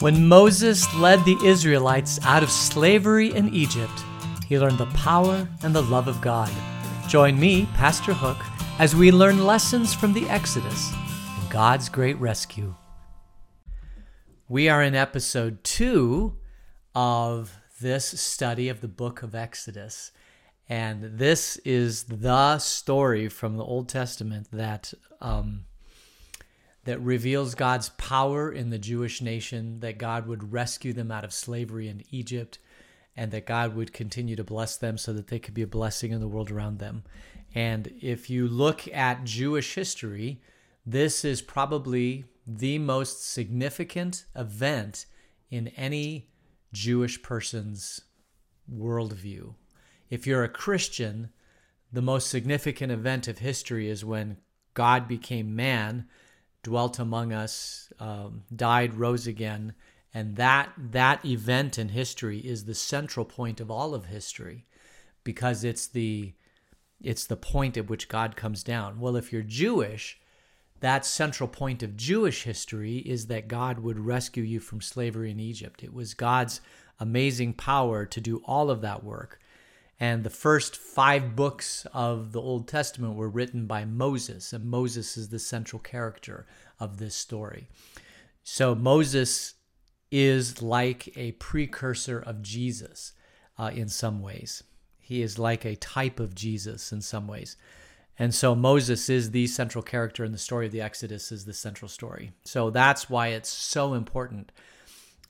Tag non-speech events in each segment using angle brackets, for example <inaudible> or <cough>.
When Moses led the Israelites out of slavery in Egypt, he learned the power and the love of God. Join me, Pastor Hook, as we learn lessons from the Exodus and God's great rescue. We are in episode two of this study of the book of Exodus. And this is the story from the Old Testament that um, that reveals God's power in the Jewish nation, that God would rescue them out of slavery in Egypt, and that God would continue to bless them so that they could be a blessing in the world around them. And if you look at Jewish history, this is probably the most significant event in any Jewish person's worldview. If you're a Christian, the most significant event of history is when God became man, dwelt among us, um, died, rose again, and that that event in history is the central point of all of history, because it's the it's the point at which God comes down. Well, if you're Jewish, that central point of Jewish history is that God would rescue you from slavery in Egypt. It was God's amazing power to do all of that work. And the first five books of the Old Testament were written by Moses, and Moses is the central character of this story. So Moses is like a precursor of Jesus uh, in some ways. He is like a type of Jesus in some ways. And so Moses is the central character in the story of the Exodus is the central story. So that's why it's so important.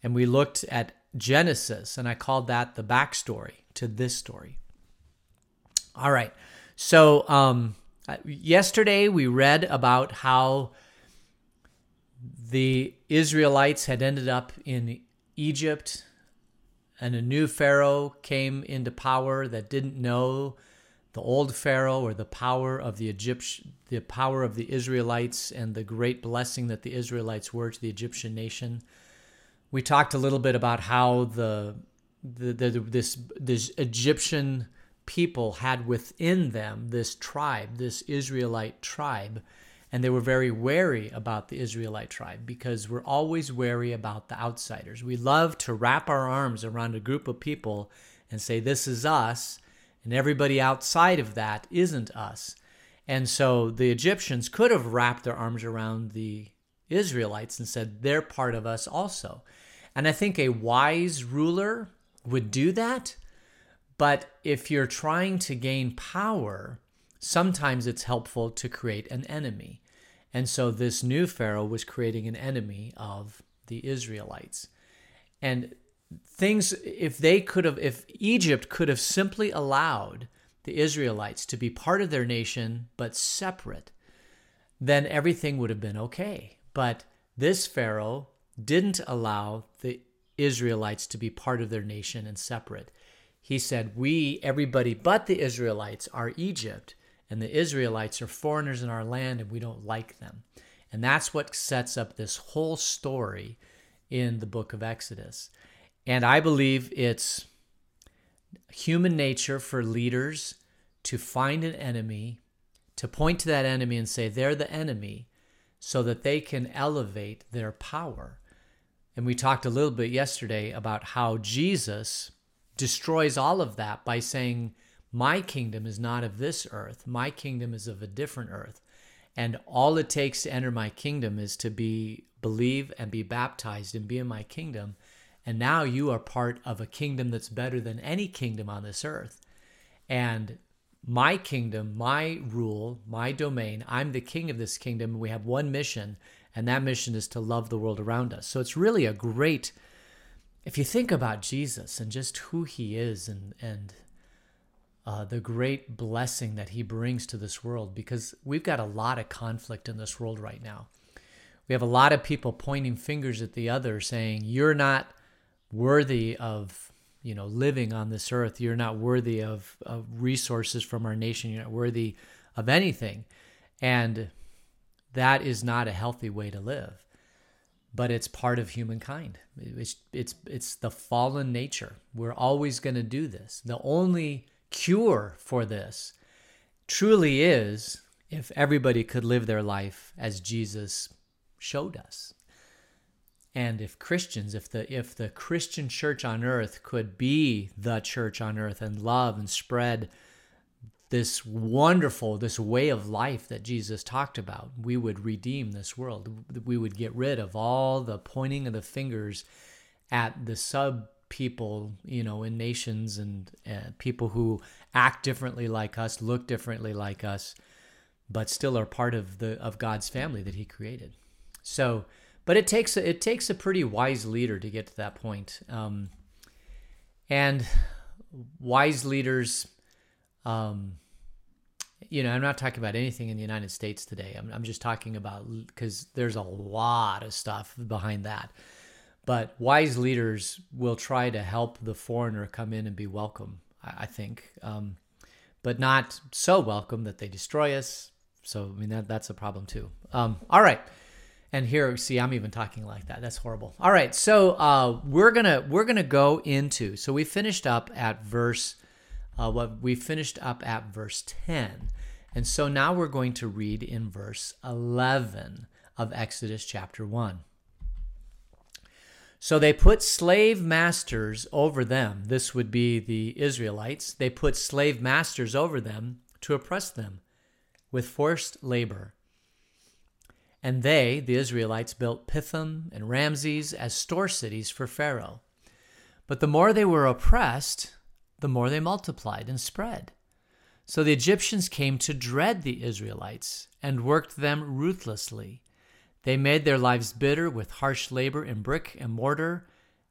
And we looked at Genesis, and I called that the backstory to this story. All right. So um, yesterday we read about how the Israelites had ended up in Egypt, and a new Pharaoh came into power that didn't know the old Pharaoh or the power of the Egyptian, the power of the Israelites, and the great blessing that the Israelites were to the Egyptian nation. We talked a little bit about how the, the, the this this Egyptian people had within them this tribe, this Israelite tribe, and they were very wary about the Israelite tribe because we're always wary about the outsiders. We love to wrap our arms around a group of people and say, This is us, and everybody outside of that isn't us. And so the Egyptians could have wrapped their arms around the Israelites and said, They're part of us also. And I think a wise ruler would do that. But if you're trying to gain power, sometimes it's helpful to create an enemy. And so this new Pharaoh was creating an enemy of the Israelites. And things, if they could have, if Egypt could have simply allowed the Israelites to be part of their nation but separate, then everything would have been okay. But this Pharaoh didn't allow the Israelites to be part of their nation and separate. He said, We, everybody but the Israelites, are Egypt and the Israelites are foreigners in our land and we don't like them. And that's what sets up this whole story in the book of Exodus. And I believe it's human nature for leaders to find an enemy, to point to that enemy and say they're the enemy, so that they can elevate their power. And we talked a little bit yesterday about how Jesus destroys all of that by saying, my kingdom is not of this earth. My kingdom is of a different earth. And all it takes to enter my kingdom is to be believe and be baptized and be in my kingdom. And now you are part of a kingdom that's better than any kingdom on this earth. And my kingdom, my rule, my domain, I'm the king of this kingdom. We have one mission, and that mission is to love the world around us. So it's really a great, if you think about Jesus and just who he is and, and uh, the great blessing that he brings to this world because we've got a lot of conflict in this world right now. We have a lot of people pointing fingers at the other saying, You're not worthy of you know living on this earth you're not worthy of, of resources from our nation you're not worthy of anything and that is not a healthy way to live but it's part of humankind. It's it's it's the fallen nature. We're always going to do this. The only cure for this truly is if everybody could live their life as Jesus showed us. And if Christians, if the if the Christian church on earth could be the church on earth and love and spread this wonderful this way of life that Jesus talked about, we would redeem this world. We would get rid of all the pointing of the fingers at the sub people, you know, in nations and uh, people who act differently like us, look differently like us, but still are part of the of God's family that He created. So but it takes a, it takes a pretty wise leader to get to that point. Um, and wise leaders, um, you know, I'm not talking about anything in the United States today. I'm, I'm just talking about because there's a lot of stuff behind that. But wise leaders will try to help the foreigner come in and be welcome, I, I think, um, but not so welcome that they destroy us. So, I mean, that, that's a problem too. Um, all right. And here, see, I'm even talking like that. That's horrible. All right, so uh, we're gonna we're gonna go into. So we finished up at verse. Uh, what we finished up at verse ten, and so now we're going to read in verse eleven of Exodus chapter one. So they put slave masters over them. This would be the Israelites. They put slave masters over them to oppress them with forced labor and they, the Israelites, built Pithom and Ramses as store cities for Pharaoh. But the more they were oppressed, the more they multiplied and spread. So the Egyptians came to dread the Israelites and worked them ruthlessly. They made their lives bitter with harsh labor in brick and mortar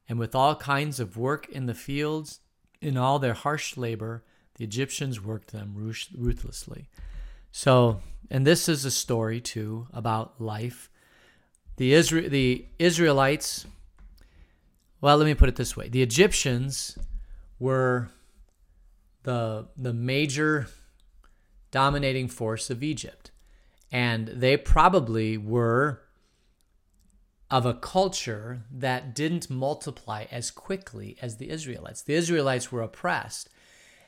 and with all kinds of work in the fields. In all their harsh labor, the Egyptians worked them ruthlessly. So, and this is a story too about life. The Isra- the Israelites well, let me put it this way. The Egyptians were the the major dominating force of Egypt. And they probably were of a culture that didn't multiply as quickly as the Israelites. The Israelites were oppressed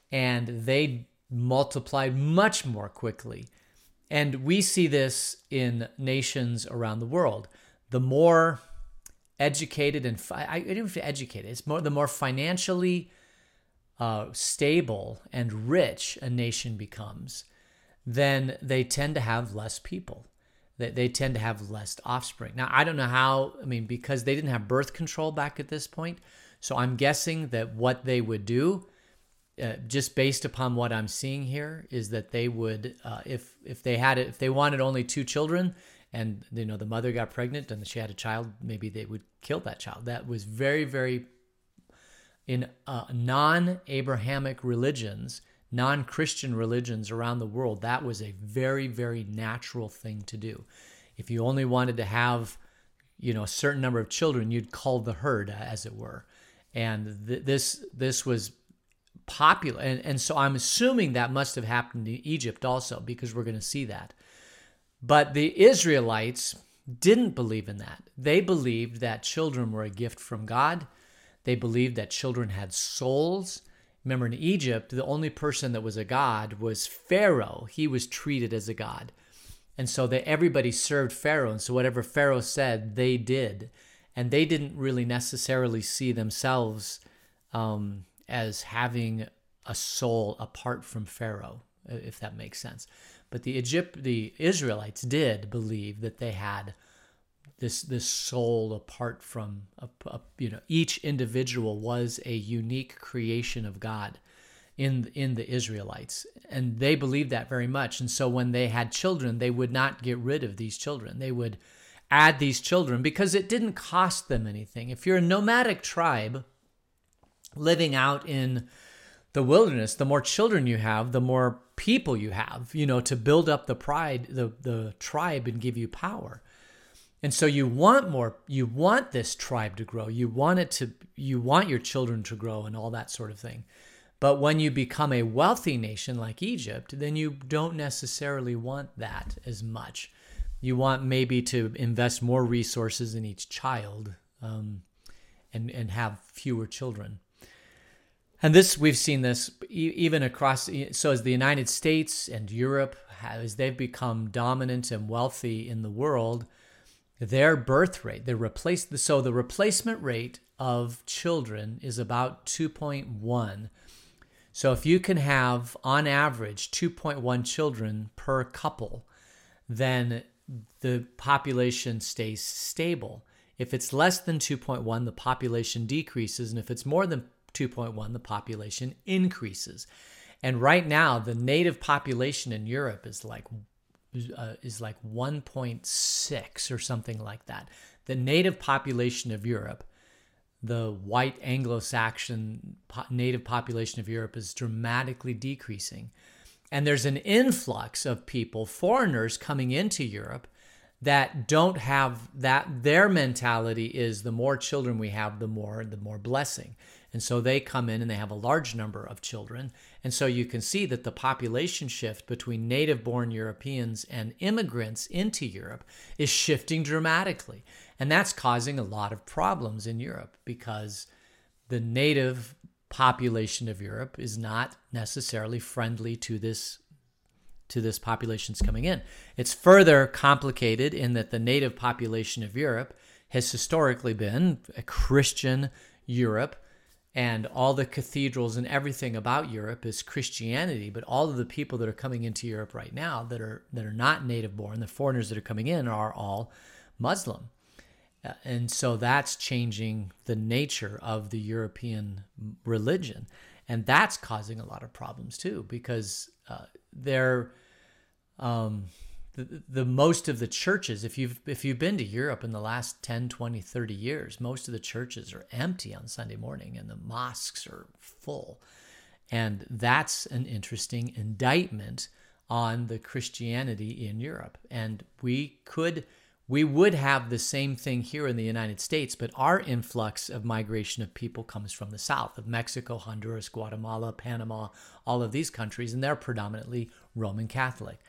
and they multiplied much more quickly. And we see this in nations around the world. The more educated and I don't even educated, it's more the more financially uh, stable and rich a nation becomes, then they tend to have less people. They, they tend to have less offspring. Now, I don't know how, I mean, because they didn't have birth control back at this point. So I'm guessing that what they would do uh, just based upon what I'm seeing here, is that they would, uh, if if they had it, if they wanted only two children, and you know the mother got pregnant and she had a child, maybe they would kill that child. That was very very in uh, non-Abrahamic religions, non-Christian religions around the world. That was a very very natural thing to do. If you only wanted to have, you know, a certain number of children, you'd cull the herd, as it were. And th- this this was popular. And, and so I'm assuming that must have happened in Egypt also, because we're going to see that. But the Israelites didn't believe in that. They believed that children were a gift from God. They believed that children had souls. Remember, in Egypt, the only person that was a god was Pharaoh. He was treated as a god. And so that everybody served Pharaoh. And so whatever Pharaoh said, they did. And they didn't really necessarily see themselves um, as having a soul apart from Pharaoh, if that makes sense. But the Egypt, the Israelites did believe that they had this this soul apart from a, a, you know each individual was a unique creation of God in in the Israelites. And they believed that very much. And so when they had children they would not get rid of these children. They would add these children because it didn't cost them anything. If you're a nomadic tribe living out in the wilderness, the more children you have, the more people you have, you know, to build up the pride, the, the tribe and give you power. And so you want more, you want this tribe to grow. You want it to, you want your children to grow and all that sort of thing. But when you become a wealthy nation like Egypt, then you don't necessarily want that as much. You want maybe to invest more resources in each child um, and, and have fewer children. And this, we've seen this even across, so as the United States and Europe, as they've become dominant and wealthy in the world, their birth rate, the replace so the replacement rate of children is about 2.1. So if you can have on average 2.1 children per couple, then the population stays stable. If it's less than 2.1, the population decreases, and if it's more than 2.1, the population increases. And right now, the native population in Europe is like uh, is like 1.6 or something like that. The native population of Europe, the white Anglo-Saxon po- native population of Europe, is dramatically decreasing, and there's an influx of people, foreigners, coming into Europe that don't have that their mentality is the more children we have the more the more blessing. And so they come in and they have a large number of children and so you can see that the population shift between native born europeans and immigrants into europe is shifting dramatically and that's causing a lot of problems in europe because the native population of europe is not necessarily friendly to this to this population's coming in. It's further complicated in that the native population of Europe has historically been a Christian Europe, and all the cathedrals and everything about Europe is Christianity. But all of the people that are coming into Europe right now that are that are not native born, the foreigners that are coming in, are all Muslim. Uh, and so that's changing the nature of the European religion. And that's causing a lot of problems too, because uh, they're um, the, most of the churches if you've if you've been to Europe in the last 10 20 30 years most of the churches are empty on Sunday morning and the mosques are full and that's an interesting indictment on the Christianity in Europe and we could we would have the same thing here in the United States, but our influx of migration of people comes from the south of Mexico, Honduras, Guatemala, Panama, all of these countries, and they're predominantly Roman Catholic.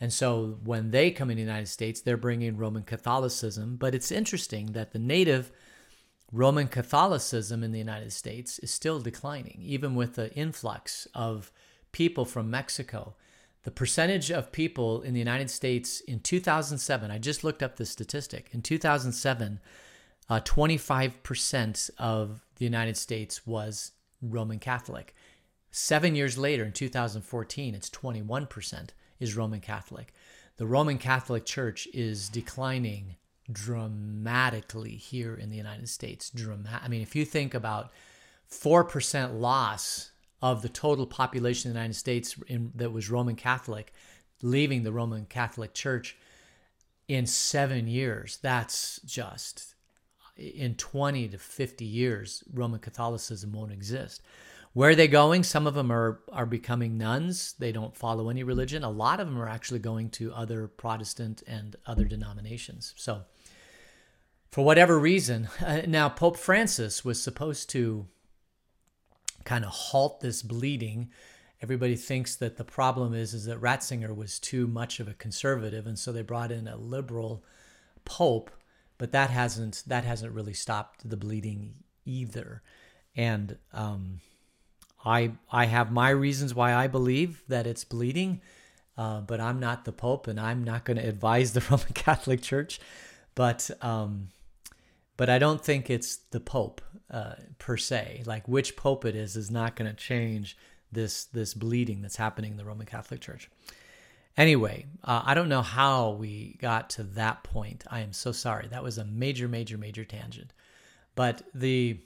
And so when they come in the United States, they're bringing Roman Catholicism. But it's interesting that the native Roman Catholicism in the United States is still declining, even with the influx of people from Mexico. The percentage of people in the United States in 2007, I just looked up the statistic. In 2007, uh, 25% of the United States was Roman Catholic. Seven years later, in 2014, it's 21% is Roman Catholic. The Roman Catholic Church is declining dramatically here in the United States. Dramatic. I mean, if you think about 4% loss of the total population of the United States in, that was Roman Catholic leaving the Roman Catholic Church in seven years, that's just in 20 to 50 years, Roman Catholicism won't exist. Where are they going? Some of them are are becoming nones. They don't follow any religion. A lot of them are actually going to other Protestant and other denominations. So, for whatever reason, uh, now Pope Francis was supposed to kind of halt this bleeding. Everybody thinks that the problem is is that Ratzinger was too much of a conservative, and so they brought in a liberal pope. But that hasn't that hasn't really stopped the bleeding either. And um, I I have my reasons why I believe that it's bleeding, uh, but I'm not the Pope, and I'm not going to advise <laughs> the Roman Catholic Church. But um, but I don't think it's the Pope uh, per se. Like which Pope it is is not going to change this this bleeding that's happening in the Roman Catholic Church. Anyway, uh, I don't know how we got to that point. I am so sorry. That was a major, major, major tangent. But the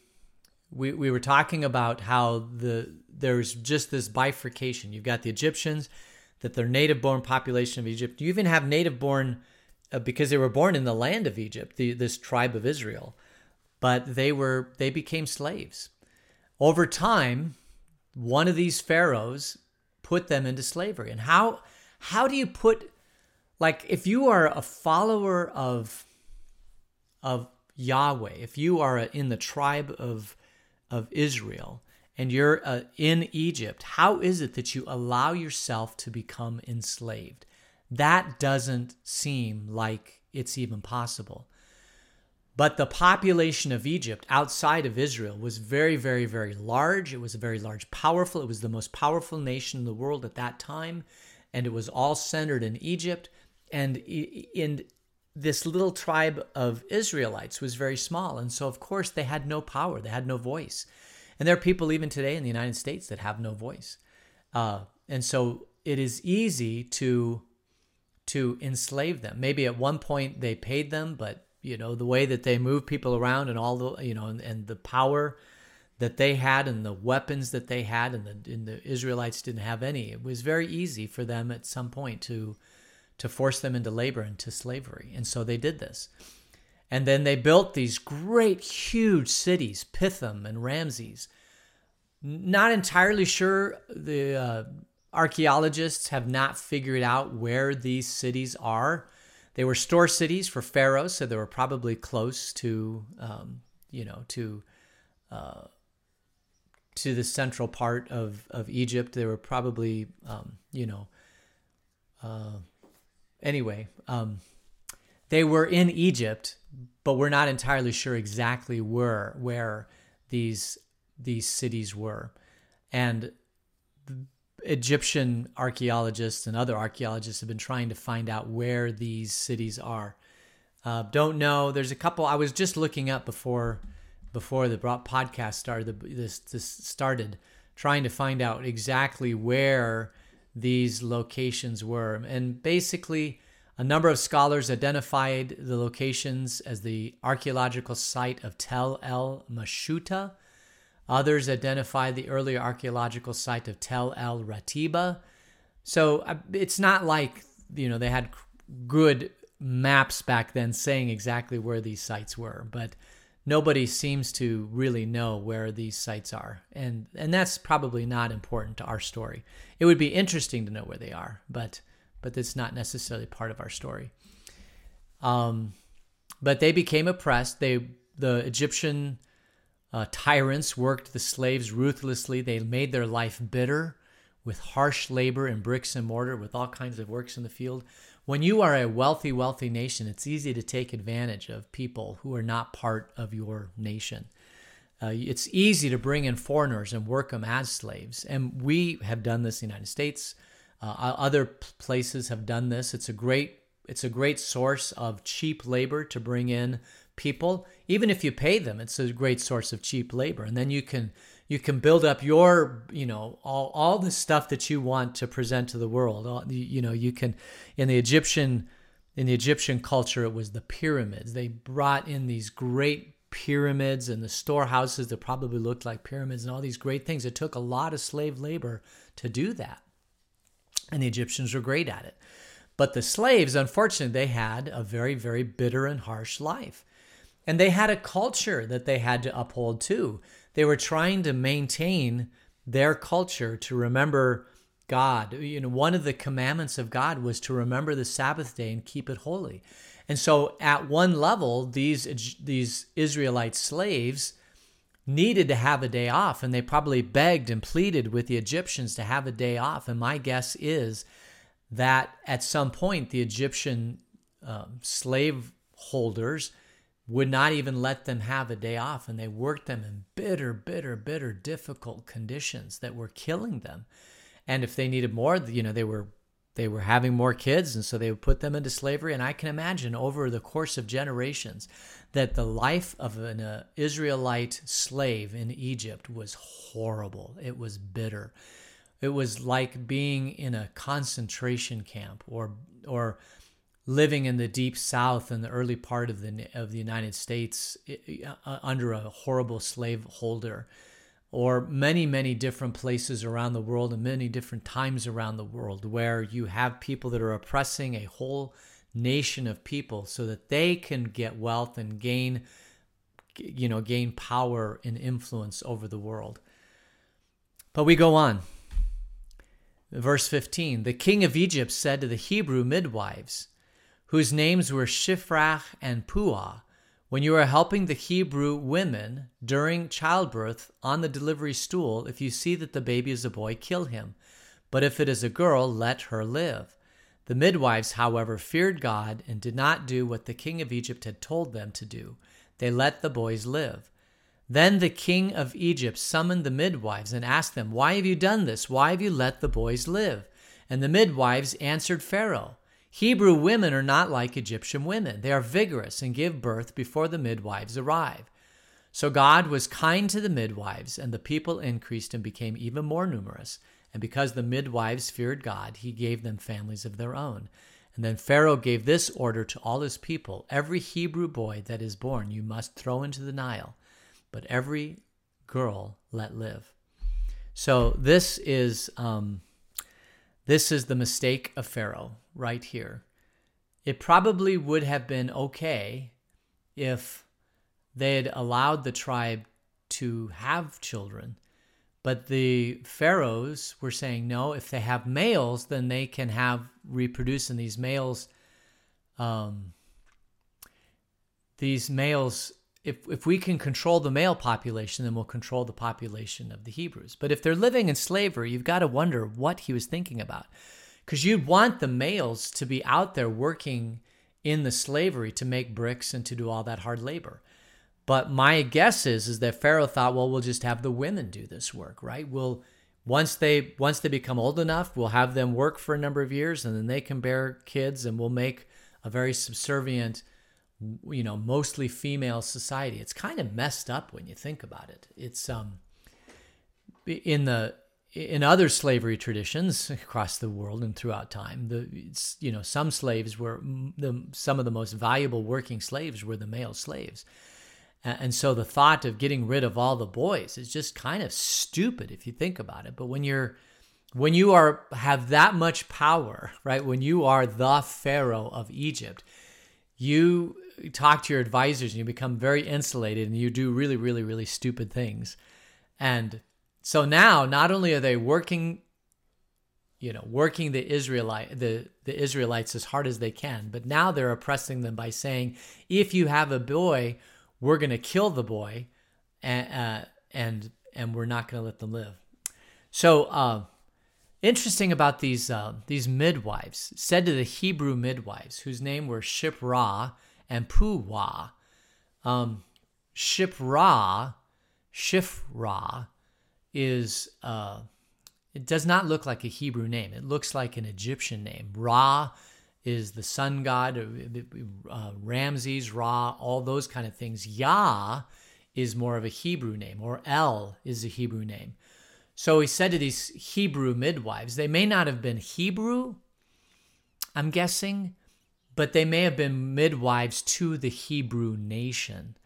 we, we were talking about how the there's just this bifurcation. You've got the Egyptians, that they're native born population of Egypt. You even have native born uh, because they were born in the land of Egypt, the, this tribe of Israel, but they were they became slaves. Over time, one of these pharaohs put them into slavery. And how how do you put like if you are a follower of of Yahweh, if you are in the tribe of of Israel and you're uh, in Egypt, how is it that you allow yourself to become enslaved? That doesn't seem like it's even possible. But the population of Egypt outside of Israel was very, very, very large. It was a very large, powerful. It was the most powerful nation in the world at that time. And it was all centered in Egypt. And in this little tribe of Israelites was very small. And so, of course, they had no power, they had no voice. And there are people even today in the United States that have no voice. Uh, and so it is easy to to enslave them. Maybe at one point they paid them, but you know the way that they move people around and all the you know and, and the power that they had and the weapons that they had and the, and the Israelites didn't have any. It was very easy for them at some point to to force them into labor and to slavery. And so they did this. And then they built these great, huge cities, Pithom and Ramses. Not entirely sure the uh, archaeologists have not figured out where these cities are. They were store cities for pharaohs, so they were probably close to, um, you know, to uh, to the central part of of Egypt. They were probably, um, you know, uh, anyway, um, they were in Egypt, but we're not entirely sure exactly where where these these cities were, and Egyptian archaeologists and other archaeologists have been trying to find out where these cities are. Uh, don't know. There's a couple. I was just looking up before before the podcast started. This this started trying to find out exactly where these locations were, and basically, a number of scholars identified the locations as the archaeological site of Tel El Mashuta Others identify the earlier archaeological site of Tel el Ratiba. So it's not like, you know, they had good maps back then saying exactly where these sites were, but nobody seems to really know where these sites are. And and that's probably not important to our story. It would be interesting to know where they are, but but it's not necessarily part of our story. Um, but they became oppressed. They the Egyptian uh, tyrants worked the slaves ruthlessly. They made their life bitter with harsh labor and bricks and mortar, with all kinds of works in the field. When you are a wealthy, wealthy nation, it's easy to take advantage of people who are not part of your nation. Uh, it's easy to bring in foreigners and work them as slaves. And we have done this in the United States. Uh, other places have done this. It's a great it's a great source of cheap labor to bring in people even if you pay them it's a great source of cheap labor and then you can you can build up your you know all, all the stuff that you want to present to the world. All, you know you can in the egyptian in the egyptian culture it was the pyramids. They brought in these great pyramids and the storehouses that probably looked like pyramids and all these great things. It took a lot of slave labor to do that. And the egyptians were great at it. But the slaves unfortunately they had a very very bitter and harsh life. And they had a culture that they had to uphold too. They were trying to maintain their culture to remember God. You know, one of the commandments of God was to remember the Sabbath day and keep it holy. And so at one level, these these Israelite slaves needed to have a day off and they probably begged and pleaded with the Egyptians to have a day off. And my guess is that at some point the Egyptian um, slave holders would not even let them have a day off and they worked them in bitter bitter bitter difficult conditions that were killing them. And if they needed more you know they were they were having more kids and so they would put them into slavery. And i can imagine over the course of generations that the life of an uh, israelite slave in egypt was horrible. It was bitter. It was like being in a concentration camp or or living in the deep south in the early part of the of the United States uh, under a horrible slaveholder or many many different places around the world and many different times around the world where you have people that are oppressing a whole nation of people so that they can get wealth and gain you know gain power and influence over the world. But we go on. Verse 15 the king of egypt said to the hebrew midwives whose names were Shiphrah and Puah, when you are helping the Hebrew women during childbirth on the delivery stool, if you see that the baby is a boy, kill him. But if it is a girl, let her live. The midwives, however, feared God and did not do what the king of Egypt had told them to do. They let the boys live. Then the king of Egypt summoned the midwives and asked them, Why have you done this? Why have you let the boys live? And the midwives answered Pharaoh, Hebrew women are not like Egyptian women. They are vigorous and give birth before the midwives arrive. So God was kind to the midwives, and the people increased and became even more numerous. And because the midwives feared God, he gave them families of their own. And then Pharaoh gave this order to all his people Every Hebrew boy that is born you must throw into the Nile, but every girl let live. So this is um, this is the mistake of Pharaoh right here. It probably would have been okay if they had allowed the tribe to have children. But the pharaohs were saying, no, if they have males, then they can have reproduce, and these males, um, these males, if if we can control the male population, then we'll control the population of the Hebrews. But if they're living in slavery, you've got to wonder what he was thinking about because you'd want the males to be out there working in the slavery to make bricks and to do all that hard labor. But my guess is is that Pharaoh thought, well, we'll just have the women do this work, right? We'll once they once they become old enough, we'll have them work for a number of years, and then they can bear kids, and we'll make a very subservient, you know, mostly female society. It's kind of messed up when you think about it. It's um in the in other slavery traditions across the world and throughout time, the you know some slaves were the some of the most valuable working slaves were the male slaves, and so the thought of getting rid of all the boys is just kind of stupid if you think about it. But when you're when you are have that much power, right? When you are the pharaoh of Egypt, you talk to your advisors and you become very insulated and you do really really really stupid things. And so now, not only are they working, you know, working the Israelite the the Israelites as hard as they can, but now they're oppressing them by saying, if you have a boy, we're going to kill the boy, and uh, and and we're not going to let them live. So. Uh, interesting about these uh, these midwives said to the Hebrew midwives, whose name were Shiphrah and Puah. Um, Shiphrah, Shiphrah is uh, it does not look like a Hebrew name. It looks like an Egyptian name. Ra is the sun god, uh, uh, Ramses, Ra, all those kind of things. Yah is more of a Hebrew name, or El is a Hebrew name. So he said to these Hebrew midwives, they may not have been Hebrew, I'm guessing, but they may have been midwives to the Hebrew nation.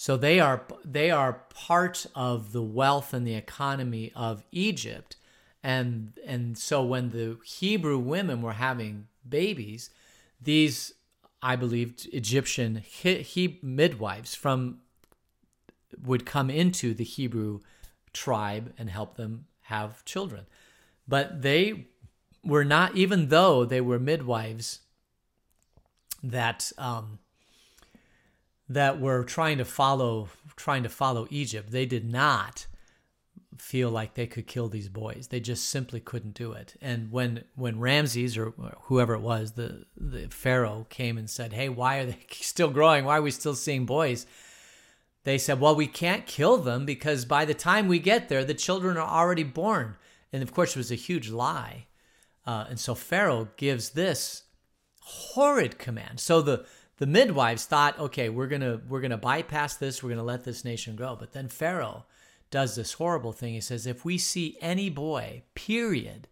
So they are they are part of the wealth and the economy of Egypt. And and so when the Hebrew women were having babies, these I believe Egyptian he, he, midwives from would come into the Hebrew tribe and help them have children. But they were not, even though they were midwives that um, that were trying to follow trying to follow Egypt, they did not feel like they could kill these boys. They just simply couldn't do it. And when when Ramses or whoever it was, the the pharaoh came and said, "Hey, why are they <laughs> still growing? Why are we still seeing boys?" They said, "Well, we can't kill them because by the time we get there, the children are already born." And of course, it was a huge lie. Uh, and so Pharaoh gives this horrid command. So the the midwives thought, okay, we're gonna we're gonna bypass this, we're gonna let this nation grow. But then Pharaoh does this horrible thing. He says, if we see any boy, period,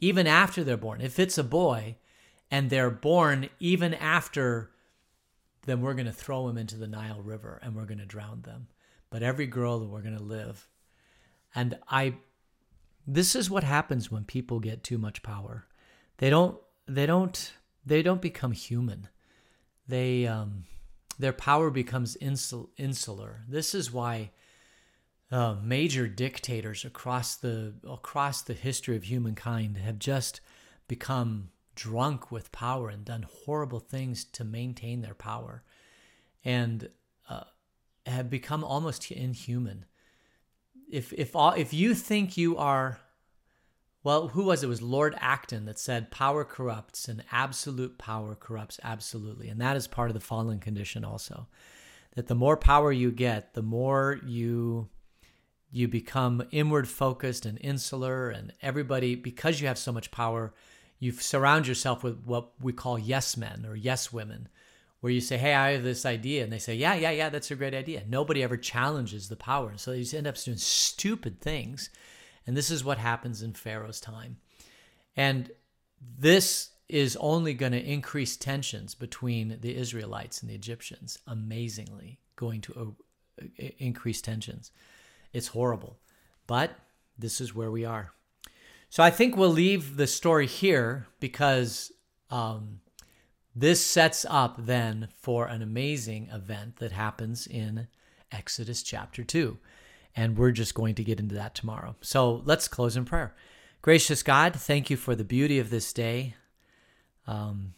even after they're born, if it's a boy and they're born even after, then we're gonna throw them into the Nile River and we're gonna drown them. But every girl, we're gonna live. And I this is what happens when people get too much power. They don't they don't they don't become human they um, their power becomes insul- insular. This is why uh, major dictators across the across the history of humankind have just become drunk with power and done horrible things to maintain their power, and uh, have become almost inhuman. If if all, if you think you are well, who was it? it? was Lord Acton that said power corrupts and absolute power corrupts absolutely. And that is part of the fallen condition also. That the more power you get, the more you you become inward focused and insular and everybody because you have so much power, you surround yourself with what we call yes men or yes women, where you say, Hey, I have this idea. And they say, Yeah, yeah, yeah, that's a great idea. Nobody ever challenges the power. and So just end up doing stupid things. And this is what happens in Pharaoh's time. And this is only going to increase tensions between the Israelites and the Egyptians, amazingly, going to uh, increase tensions. It's horrible. But this is where we are. So I think we'll leave the story here because um, this sets up then for an amazing event that happens in Exodus chapter 2. And we're just going to get into that tomorrow. So let's close in prayer. Gracious God, thank you for the beauty of this day. Um,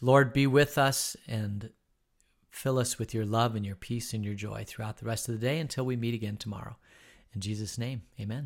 Lord, be with us and fill us with your love and your peace and your joy throughout the rest of the day until we meet again tomorrow. In Jesus' name, amen.